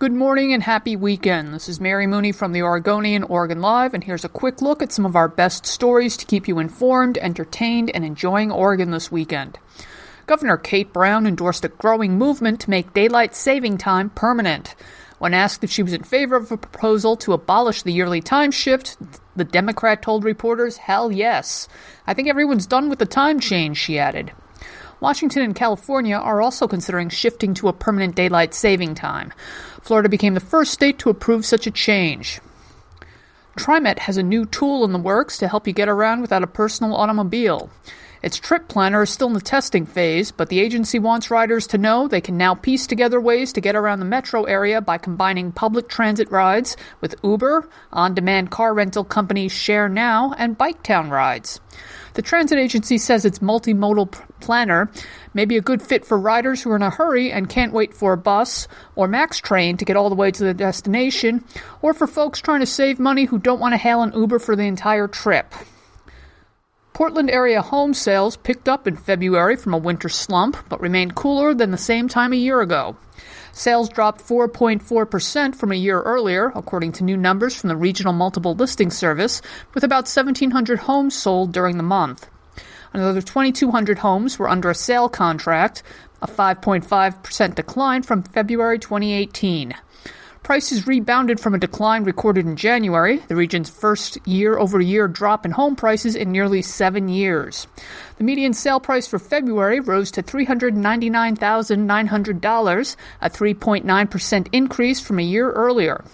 Good morning and happy weekend. This is Mary Mooney from the Oregonian Oregon Live, and here's a quick look at some of our best stories to keep you informed, entertained, and enjoying Oregon this weekend. Governor Kate Brown endorsed a growing movement to make daylight saving time permanent. When asked if she was in favor of a proposal to abolish the yearly time shift, the Democrat told reporters, hell yes. I think everyone's done with the time change, she added. Washington and California are also considering shifting to a permanent daylight saving time. Florida became the first state to approve such a change. TriMet has a new tool in the works to help you get around without a personal automobile. Its trip planner is still in the testing phase, but the agency wants riders to know they can now piece together ways to get around the metro area by combining public transit rides with Uber, on demand car rental companies Share Now, and Biketown rides. The transit agency says its multimodal planner may be a good fit for riders who are in a hurry and can't wait for a bus or MAX train to get all the way to the destination, or for folks trying to save money who don't want to hail an Uber for the entire trip. Portland area home sales picked up in February from a winter slump, but remained cooler than the same time a year ago. Sales dropped 4.4% from a year earlier, according to new numbers from the Regional Multiple Listing Service, with about 1,700 homes sold during the month. Another 2,200 homes were under a sale contract, a 5.5% decline from February 2018. Prices rebounded from a decline recorded in January, the region's first year over year drop in home prices in nearly seven years. The median sale price for February rose to $399,900, a 3.9% increase from a year earlier.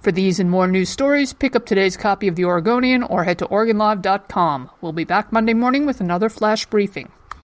For these and more news stories, pick up today's copy of The Oregonian or head to OregonLive.com. We'll be back Monday morning with another flash briefing.